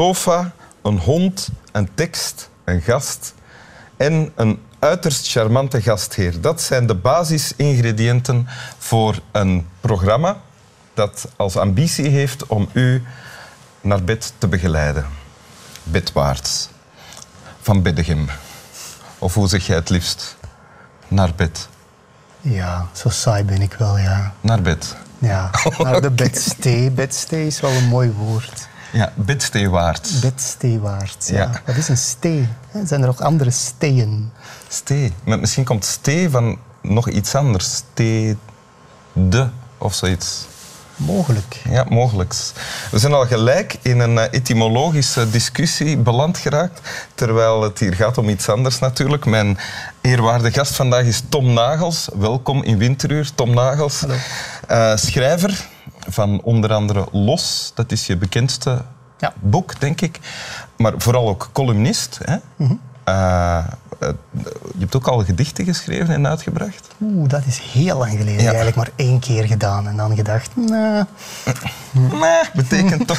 een sofa, een hond, een tekst, een gast en een uiterst charmante gastheer. Dat zijn de basisingrediënten voor een programma dat als ambitie heeft om u naar bed te begeleiden. Bedwaarts. Van Beddegem. Of hoe zeg jij het liefst? Naar bed. Ja, zo saai ben ik wel, ja. Naar bed. Ja, naar de bedstee. Bedstee is wel een mooi woord. Ja, bedsteewaarts. Bedsteewaarts, ja. Ja. Wat is een stee? Zijn er ook andere steeën? Stee. Maar misschien komt stee van nog iets anders. Stee de of zoiets. Mogelijk. Ja, mogelijk. We zijn al gelijk in een eh, etymologische discussie beland geraakt, terwijl het hier gaat om iets anders natuurlijk. Mijn eerwaarde gast vandaag is Tom Nagels. Welkom in Winteruur, Tom Nagels. Hallo. Eh, schrijver van onder andere Los, dat is je bekendste Ja. boek, denk ik. Maar vooral ook columnist. Hè? Mhm. Eh, je hebt ook al gedichten geschreven en uitgebracht. Oeh, dat is heel lang geleden. Eigenlijk maar één keer gedaan. En dan gedacht, nou, Nee, betekent toch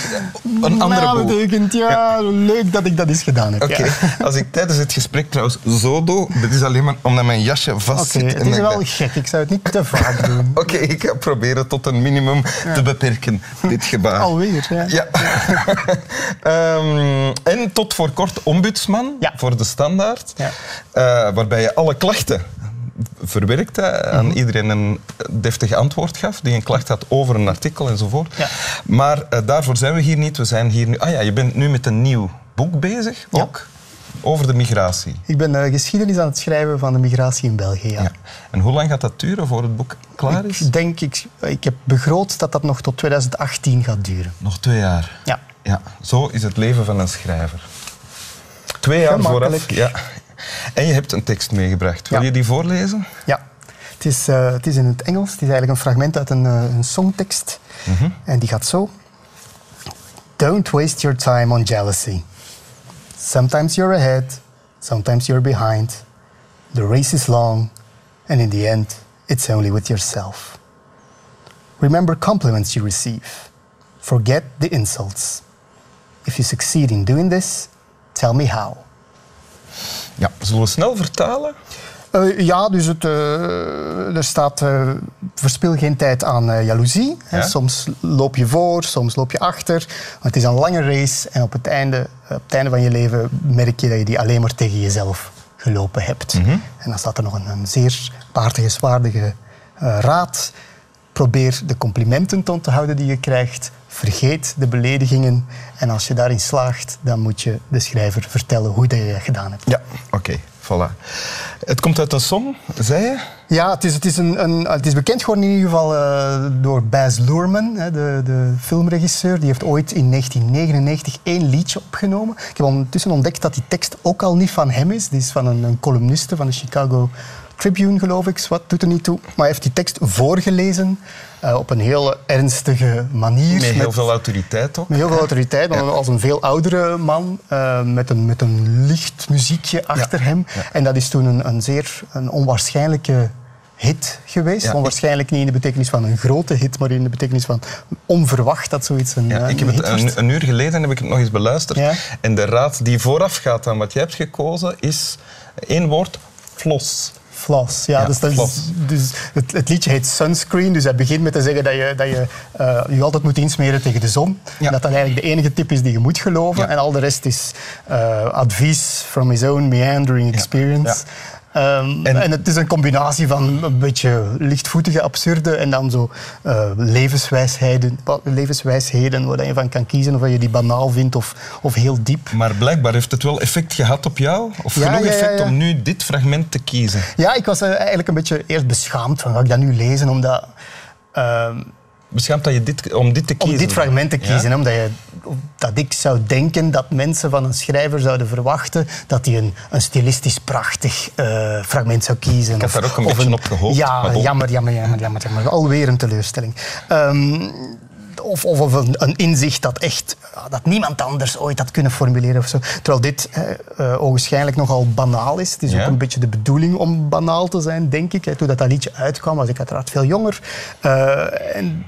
een andere boek. betekent, ja, leuk dat ik dat eens gedaan heb. Oké, ja. als ik tijdens het gesprek trouwens zo doe, dat is alleen maar omdat mijn jasje vast Oké, zit. het is ik wel gek. Ik zou het niet te vaak doen. Oké, ik ga proberen tot een minimum te beperken, dit gebaar. Alweer, ja. Ja. Ehm, en tot voor kort ombudsman voor de standaard, Ja. eh, waarbij je alle klachten verwerkte, aan Mhm. iedereen een deftig antwoord gaf, die een klacht had over een artikel enzovoort. Ja. Maar eh, daarvoor zijn we hier niet. We zijn hier nu... Ah ja, je bent nu met een nieuw boek bezig, Ja. ook, over de migratie. Ik ben eh, geschiedenis aan het schrijven van de migratie in België. Ja. Ja. En hoe lang gaat dat duren voor het boek klaar is? Ik denk, ik, ik heb begroot dat dat nog tot 2018 gaat duren. Nog twee jaar. Ja. Ja, zo is het leven van een schrijver. Twee jaar vooraf. Ja. En je hebt een tekst meegebracht. Wil je die voorlezen? Ja, het is, eh, het is in het Engels. Het is eigenlijk een fragment uit een, eh, een songtekst. En die gaat zo. Don't waste your time on jealousy. Sometimes you're ahead, sometimes you're behind. The race is long, and in the end, it's only with yourself. Remember compliments you receive. Forget the insults. If you succeed in doing this, tell me how. Ja. Zullen we snel vertalen? Eh, ja, dus het, eh, er staat eh, verspil geen tijd aan jaloezie. Ja. Soms loop je voor, soms loop je achter. Maar het is een lange race en op het, einde, op het einde van je leven merk je dat je die alleen maar tegen jezelf gelopen hebt. Mhm. En dan staat er nog een, een zeer paartigeswaardige eh, raad. Probeer de complimenten te onthouden die je krijgt. Vergeet de beledigingen. En als je daarin slaagt, dan moet je de schrijver vertellen hoe dat je dat gedaan hebt. Ja. Oké, voilà. Het komt uit een song, zei je? Ja, het is, het is, een, een, het is bekend geworden in ieder geval eh, door Baz Luhrmann, hè, de, de filmregisseur. Die heeft ooit in 1999 één liedje opgenomen. Ik heb ondertussen ontdekt dat die tekst ook al niet van hem is. Die is van een, een columniste van de Chicago Tribune, geloof ik. Wat doet er niet toe. Maar hij heeft die tekst voorgelezen eh, op een heel ernstige manier. Met heel met- veel autoriteit ook. met heel veel autoriteit, maar als een veel oudere man, eh, met, een, met een licht muziekje achter hem. En dat is toen een, een zeer een onwaarschijnlijke hit geweest. Ja, Onwaarschijnlijk niet in de betekenis van een grote hit, maar in de betekenis van onverwacht dat zoiets een, Ja, ik heb het hit een, uur geleden heb ik het nog eens beluisterd. Ja. En de raad die voorafgaat aan wat jij hebt gekozen is één woord, flos. Floss, ja. Ja, dus dat is- floss. dus het, het liedje heet Sunscreen, dus hij begint met te zeggen dat je dat je, eh, je altijd moet insmeren tegen de zon. Ja. En dat dat eigenlijk de enige tip is die je moet geloven. En al de rest is eh, advies from his own meandering experience. Ehm, En- en, het is een combinatie van een beetje lichtvoetige, absurde en dan zo eh, levenswijsheden, levenswijsheden waar je van kan kiezen of je die banaal vindt of, of heel diep. Maar blijkbaar heeft het wel effect gehad op jou? Of Ja, genoeg ja, effect ja. om nu dit fragment te kiezen? Ja, ik was eh, eigenlijk een beetje eerst beschaamd van ga ik dat nu lezen, omdat... ehm, Beschaamd dat je dit, om dit te om kiezen? dit fragment te kiezen. Omdat je, dat ik zou denken dat mensen van een schrijver zouden verwachten dat hij een, een stilistisch prachtig eh, fragment zou kiezen. Ik had daar ook een beetje op gehoopt, Ja, jammer, jammer, jammer, jammer, jammer. Alweer een teleurstelling. Ehm, of, of, of een, een inzicht dat echt dat niemand anders ooit had kunnen formuleren of zo. Terwijl dit eh, ogenschijnlijk nogal banaal is. Het is Ja. ook een beetje de bedoeling om banaal te zijn, denk ik. Hè. Toen dat, dat liedje uitkwam, was ik uiteraard veel jonger. Eh, en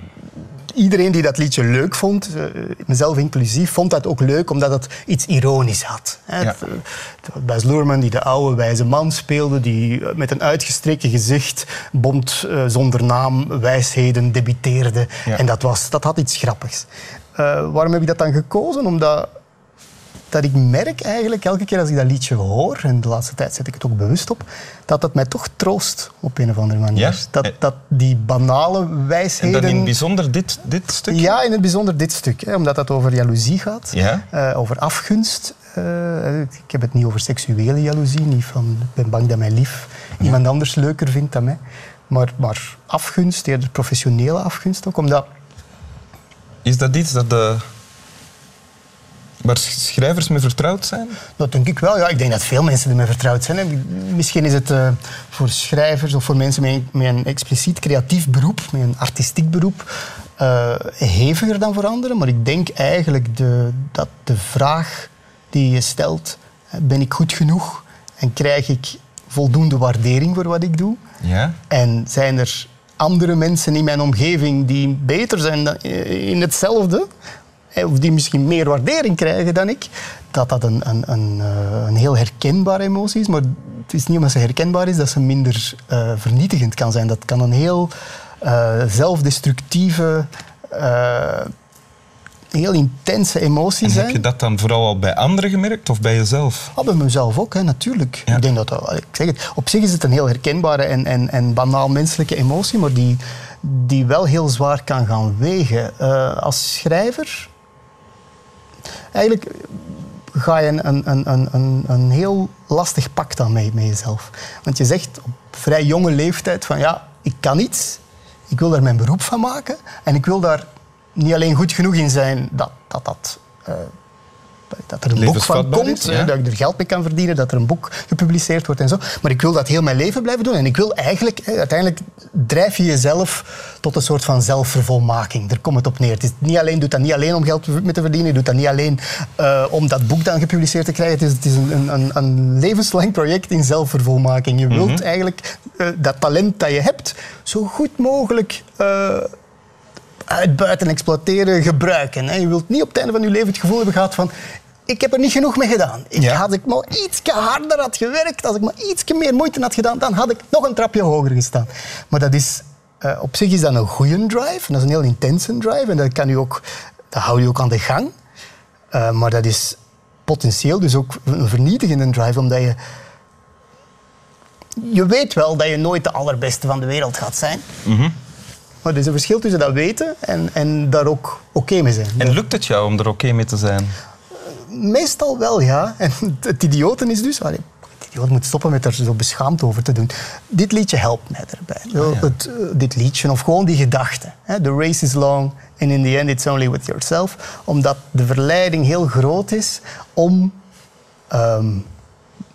iedereen die dat liedje leuk vond, uh, mezelf inclusief, vond dat ook leuk omdat het iets ironisch had. Hè. Ja. Bas Luhrmann, die de oude wijze man speelde, die met een uitgestreken gezicht bond uh, zonder naam wijsheden debiteerde. Ja. En dat, was, dat had iets grappigs. Uh, waarom heb ik dat dan gekozen? Omdat dat ik merk eigenlijk elke keer als ik dat liedje hoor, en de laatste tijd zet ik het ook bewust op, dat het mij toch troost op een of andere manier. Ja? Dat, dat die banale wijsheden... En dan in het bijzonder dit, dit stuk? Ja, in het bijzonder dit stuk. Hè, omdat dat over jaloezie gaat, ja? uh, over afgunst. Uh, ik heb het niet over seksuele jaloezie, niet van ik ben bang dat mijn lief ja. iemand anders leuker vindt dan mij. Maar, maar afgunst, eerder professionele afgunst ook, omdat... Is dat iets dat de Waar schrijvers mee vertrouwd zijn? Dat denk ik wel. Ja, ik denk dat veel mensen ermee vertrouwd zijn. Misschien is het uh, voor schrijvers of voor mensen met een, met een, expliciet creatief beroep, met een artistiek beroep, uh, heviger dan voor anderen. Maar ik denk eigenlijk de, dat de vraag die je stelt, ben ik goed genoeg en krijg ik voldoende waardering voor wat ik doe? Ja. En zijn er andere mensen in mijn omgeving die beter zijn in hetzelfde? Of die misschien meer waardering krijgen dan ik, dat dat een, een, een, een heel herkenbare emotie is. Maar het is niet omdat ze herkenbaar is dat ze minder uh, vernietigend kan zijn. Dat kan een heel uh, zelfdestructieve, uh, heel intense emotie en zijn. Heb je dat dan vooral al bij anderen gemerkt of bij jezelf? Oh, bij mezelf ook, hè, natuurlijk. Ja. Ik denk dat, ik zeg het, op zich is het een heel herkenbare en, en, en banaal menselijke emotie, maar die, die wel heel zwaar kan gaan wegen. als schrijver eigenlijk ga je een, een, een, een, heel lastig pak dan mee met jezelf. Want je zegt op vrij jonge leeftijd van ja, ik kan iets, ik wil daar mijn beroep van maken en ik wil daar niet alleen goed genoeg in zijn dat dat, dat uh, dat er een boek van komt, ja. dat ik er geld mee kan verdienen, dat er een boek gepubliceerd wordt en zo. Maar ik wil dat heel mijn leven blijven doen. En ik wil eigenlijk, uiteindelijk drijf je jezelf tot een soort van zelfvervolmaking. Daar komt het op neer. Het is niet alleen, doet dat niet alleen om geld mee te verdienen, je doet dat niet alleen uh, om dat boek dan gepubliceerd te krijgen. Het is, het is een, een, een, levenslang project in zelfvervolmaking. Je wilt mm -hmm. eigenlijk uh, dat talent dat je hebt zo goed mogelijk uh, uitbuiten, exploiteren, gebruiken. Je wilt niet op het einde van je leven het gevoel hebben gehad van ik heb er niet genoeg mee gedaan. Ik, Ja. Had ik maar iets harder had gewerkt, als ik maar iets meer moeite had gedaan, dan had ik nog een trapje hoger gestaan. Maar dat is, eh, op zich is dat een goede drive, en dat is een heel intense drive, en dat, kan u ook, dat hou je ook aan de gang. Uh, maar dat is potentieel dus ook een vernietigende drive, omdat je... Je weet wel dat je nooit de allerbeste van de wereld gaat zijn. Maar er is een verschil tussen dat weten en, en daar ook oké mee zijn. En lukt het jou om er oké mee te zijn? Meestal wel, ja. En het idioten is dus... Allee, het idioot moet stoppen met er zo beschaamd over te doen. Dit liedje helpt mij erbij. Ah, ja. het, uh, dit liedje, of gewoon die gedachte. Hè? The race is long and in the end it's only with yourself. Omdat de verleiding heel groot is om um,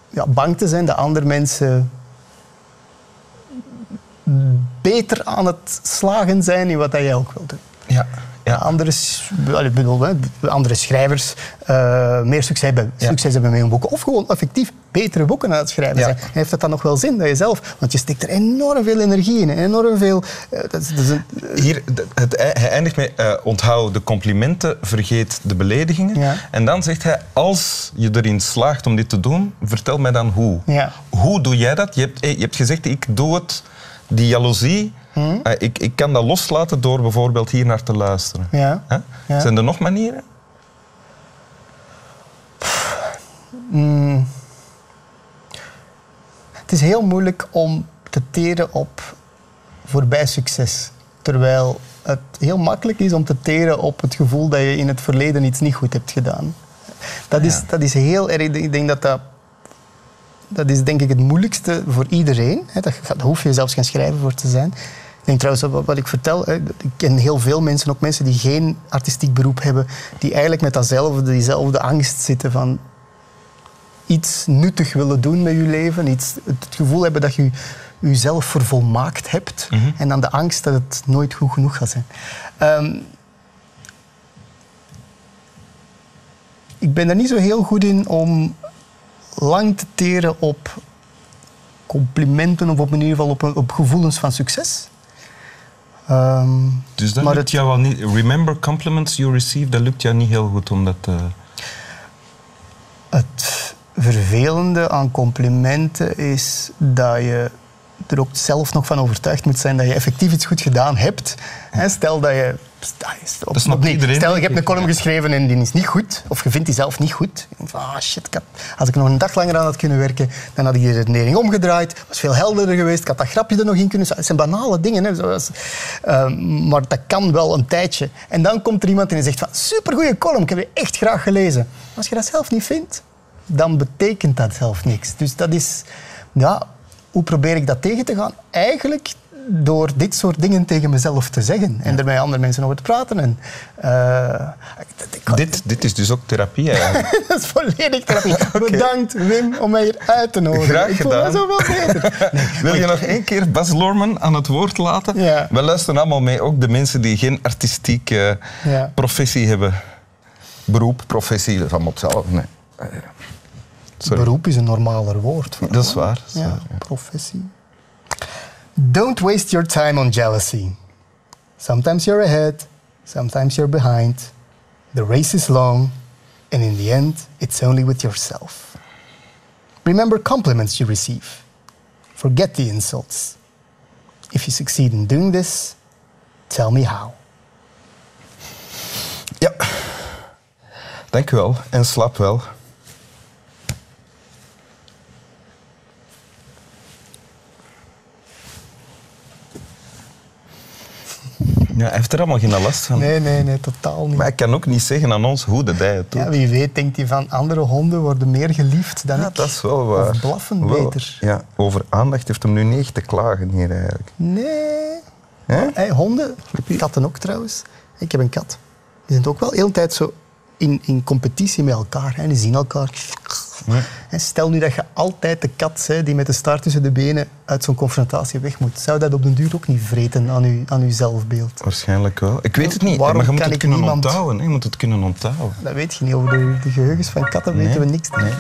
ja, bang te zijn dat andere mensen beter aan het slagen zijn in wat jij ook wil doen. Ja. Ja. Andere, bedoel, andere schrijvers uh, meer succes hebben, Ja. succes hebben met hun boeken. Of gewoon effectief betere boeken aan het schrijven Ja. zijn. En heeft dat dan nog wel zin dat je zelf... Want je steekt er enorm veel energie in. en Enorm veel... eh, dat is, dat is een, Hier, het, hij eindigt met eh, onthoud de complimenten, vergeet de beledigingen. En dan zegt hij, als je erin slaagt om dit te doen, vertel mij dan hoe. Hoe doe jij dat? Je hebt, je hebt gezegd, ik doe het, die jaloezie, Hm? eh, ik, ik kan dat loslaten door bijvoorbeeld hier naar te luisteren. ja. Zijn er nog manieren? Mm. Het is heel moeilijk om te teren op voorbij succes. Terwijl het heel makkelijk is om te teren op het gevoel dat je in het verleden iets niet goed hebt gedaan. Dat is, Ja. dat is heel erg. Ik denk dat dat. Dat is denk ik het moeilijkste voor iedereen. Daar hoef je zelfs geen schrijver voor te zijn. Ik denk trouwens, wat- wat ik vertel, ik ken heel veel mensen, ook mensen die geen artistiek beroep hebben, die eigenlijk met datzelfde, diezelfde angst zitten van iets nuttig willen doen met je leven, iets, het gevoel hebben dat je jezelf vervolmaakt hebt Mhm. en dan de angst dat het nooit goed genoeg gaat zijn. Ehm, ik ben er niet zo heel goed in om lang te teren op complimenten of op in ieder geval op, op gevoelens van succes. Ehm, Dus dat Maar lukt het- jou wel niet. Remember compliments you receive, dat lukt jou niet heel goed om dat te... Het vervelende aan complimenten is dat je er ook zelf nog van overtuigd moet zijn dat je effectief iets goed gedaan hebt. Stel dat je... Op, Dat snapt opnieuw, iedereen, Stel, denk hebt een ik. column geschreven en die is niet goed, of je vindt die zelf niet goed. Van, ah shit, ik had- als ik nog een dag langer aan had kunnen werken, dan had ik die redenering omgedraaid. was veel helderder geweest, ik had dat grapje er nog in kunnen zetten. Het zijn banale dingen, hè, zoals, ehm, maar dat kan wel een tijdje. En dan komt er iemand en die zegt van, supergoeie column, ik heb je echt graag gelezen. Als je dat zelf niet vindt, dan betekent dat zelf niks. Dus dat is, ja, hoe probeer ik dat tegen te gaan? Eigenlijk door dit soort dingen tegen mezelf te zeggen en er met andere mensen over te praten. En, eh, Dit, dit is dus ook therapie eigenlijk. dat is volledig therapie. Bedankt Wim om mij hier uit te nodigen. Graag ik voel me gedaan. zoveel beter. Nee, Wil je nog één keer Bas Lorman aan het woord laten? Ja. We luisteren allemaal mee, ook de mensen die geen artistieke Ja. professie hebben. Beroep, professie, van hetzelfde. Nee. Eh. Beroep is een normaler woord. Dat is waar, dat is Ja, waar, ja. professie. Don't waste your time on jealousy. Sometimes you're ahead, sometimes you're behind. The race is long, and in the end, it's only with yourself. Remember compliments you receive. Forget the insults. If you succeed in doing this, tell me how. Ja. Dank u wel en slaap wel. Ja, hij heeft er allemaal geen last van. Nee, nee, nee, totaal niet. Maar hij kan ook niet zeggen aan ons hoe dat hij het doet. Ja, wie weet denkt hij van andere honden worden meer geliefd dan Ja, ik. dat is wel waar. Of blaffen Wel, beter. Ja, over aandacht heeft hem nu niet echt te klagen hier eigenlijk. Nee. Hè? Hey, honden, katten ook trouwens. Ik heb een kat. Die zijn ook wel de hele tijd zo in, in competitie met elkaar. Hè. Die zien elkaar. En stel nu dat je altijd de kat hè, die met de staart tussen de benen uit zo'n confrontatie weg moet. Zou dat op den duur ook niet vreten aan je, aan uw zelfbeeld? Waarschijnlijk wel. Ik weet het niet, Waarom maar je moet het kunnen niemand- onthouden. hè. Je moet het kunnen onthouden. Dat weet je niet. Over de, de geheugens van katten weten we niks. nee.